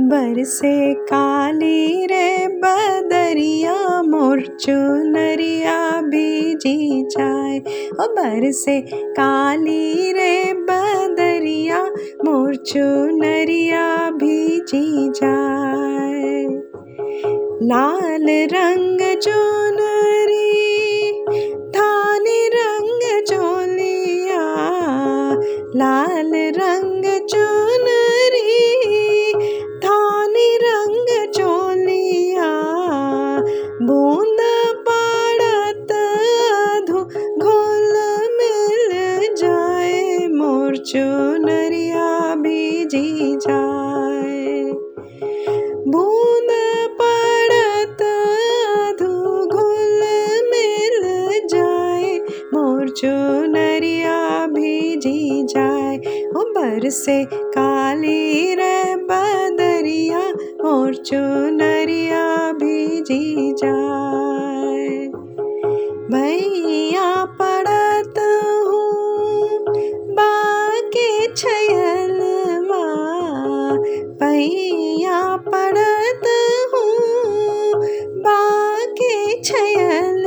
बरसे काली रे बदरिया, मोरचो नरिया बीजी जाए। ओ बरसे काली रे बदरिया, मोरचो नरिया भीजी जाए। लाल रंग चुनरी रंग चुनरी थानी रंग चोलिया, बूंद पड़त अधु घोल मिल जाए मोर चुनरिया भीजी जाए ओ बरसे काली रे बदरिया मोर चुनरिया भीजी जाए। भैया पड़त हूँ बाके छयल भैया पड़त हूँ बाके छयलवा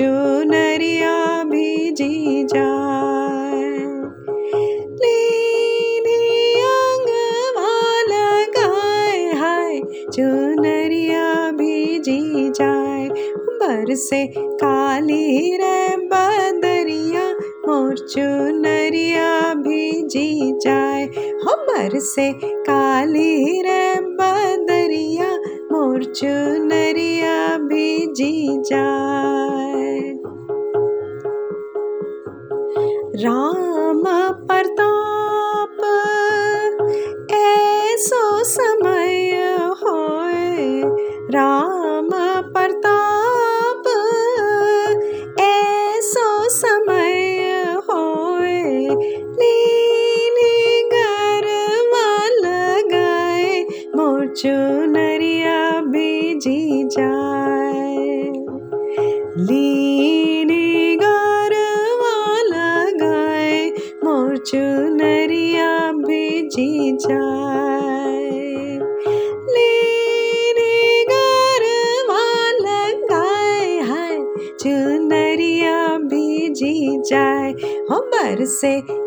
मोर चुनरिया भीजी जाए। नीनी अंगवा लगाए हाय, चुनरिया भीजी जाए। बरसे काली रे बदरिया मोर चुनरिया भीजी जाए। हो से काली रे बदरिया मोर चुनरिया भीजी जाए। राम प्रताप, ऐसो समय होए। राम प्रताप, ऐसो समय होए। नीनी गरवा लगाए मोर चुनरिया भीजी जाए। लीनी जाए। चुनरिया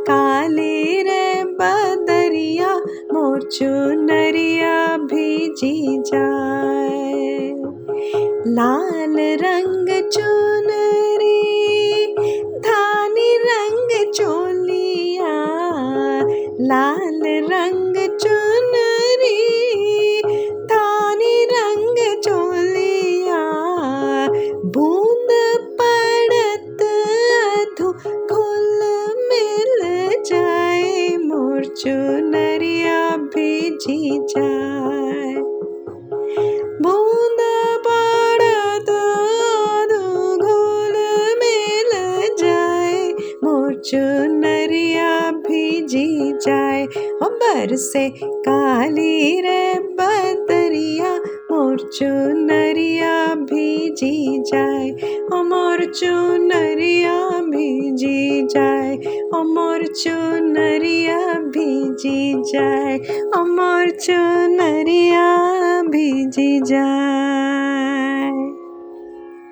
काली रे बदरिया मोर चुनरिया भीजी जाए। लाल रंग चुनरी रंग चुनरी थानी रंग चोलिया, बूंद पड़त अधु घुल मिल जाए मोर चुनरिया भीजी जाए। जाए से काली रे बदरिया मोर चुनरिया भीजी जाए। ओ मोर चुनरिया भीजी जाए, ओ मोर चुनरिया भीजी जाए, ओ मोर चुनरिया भीजी जाए।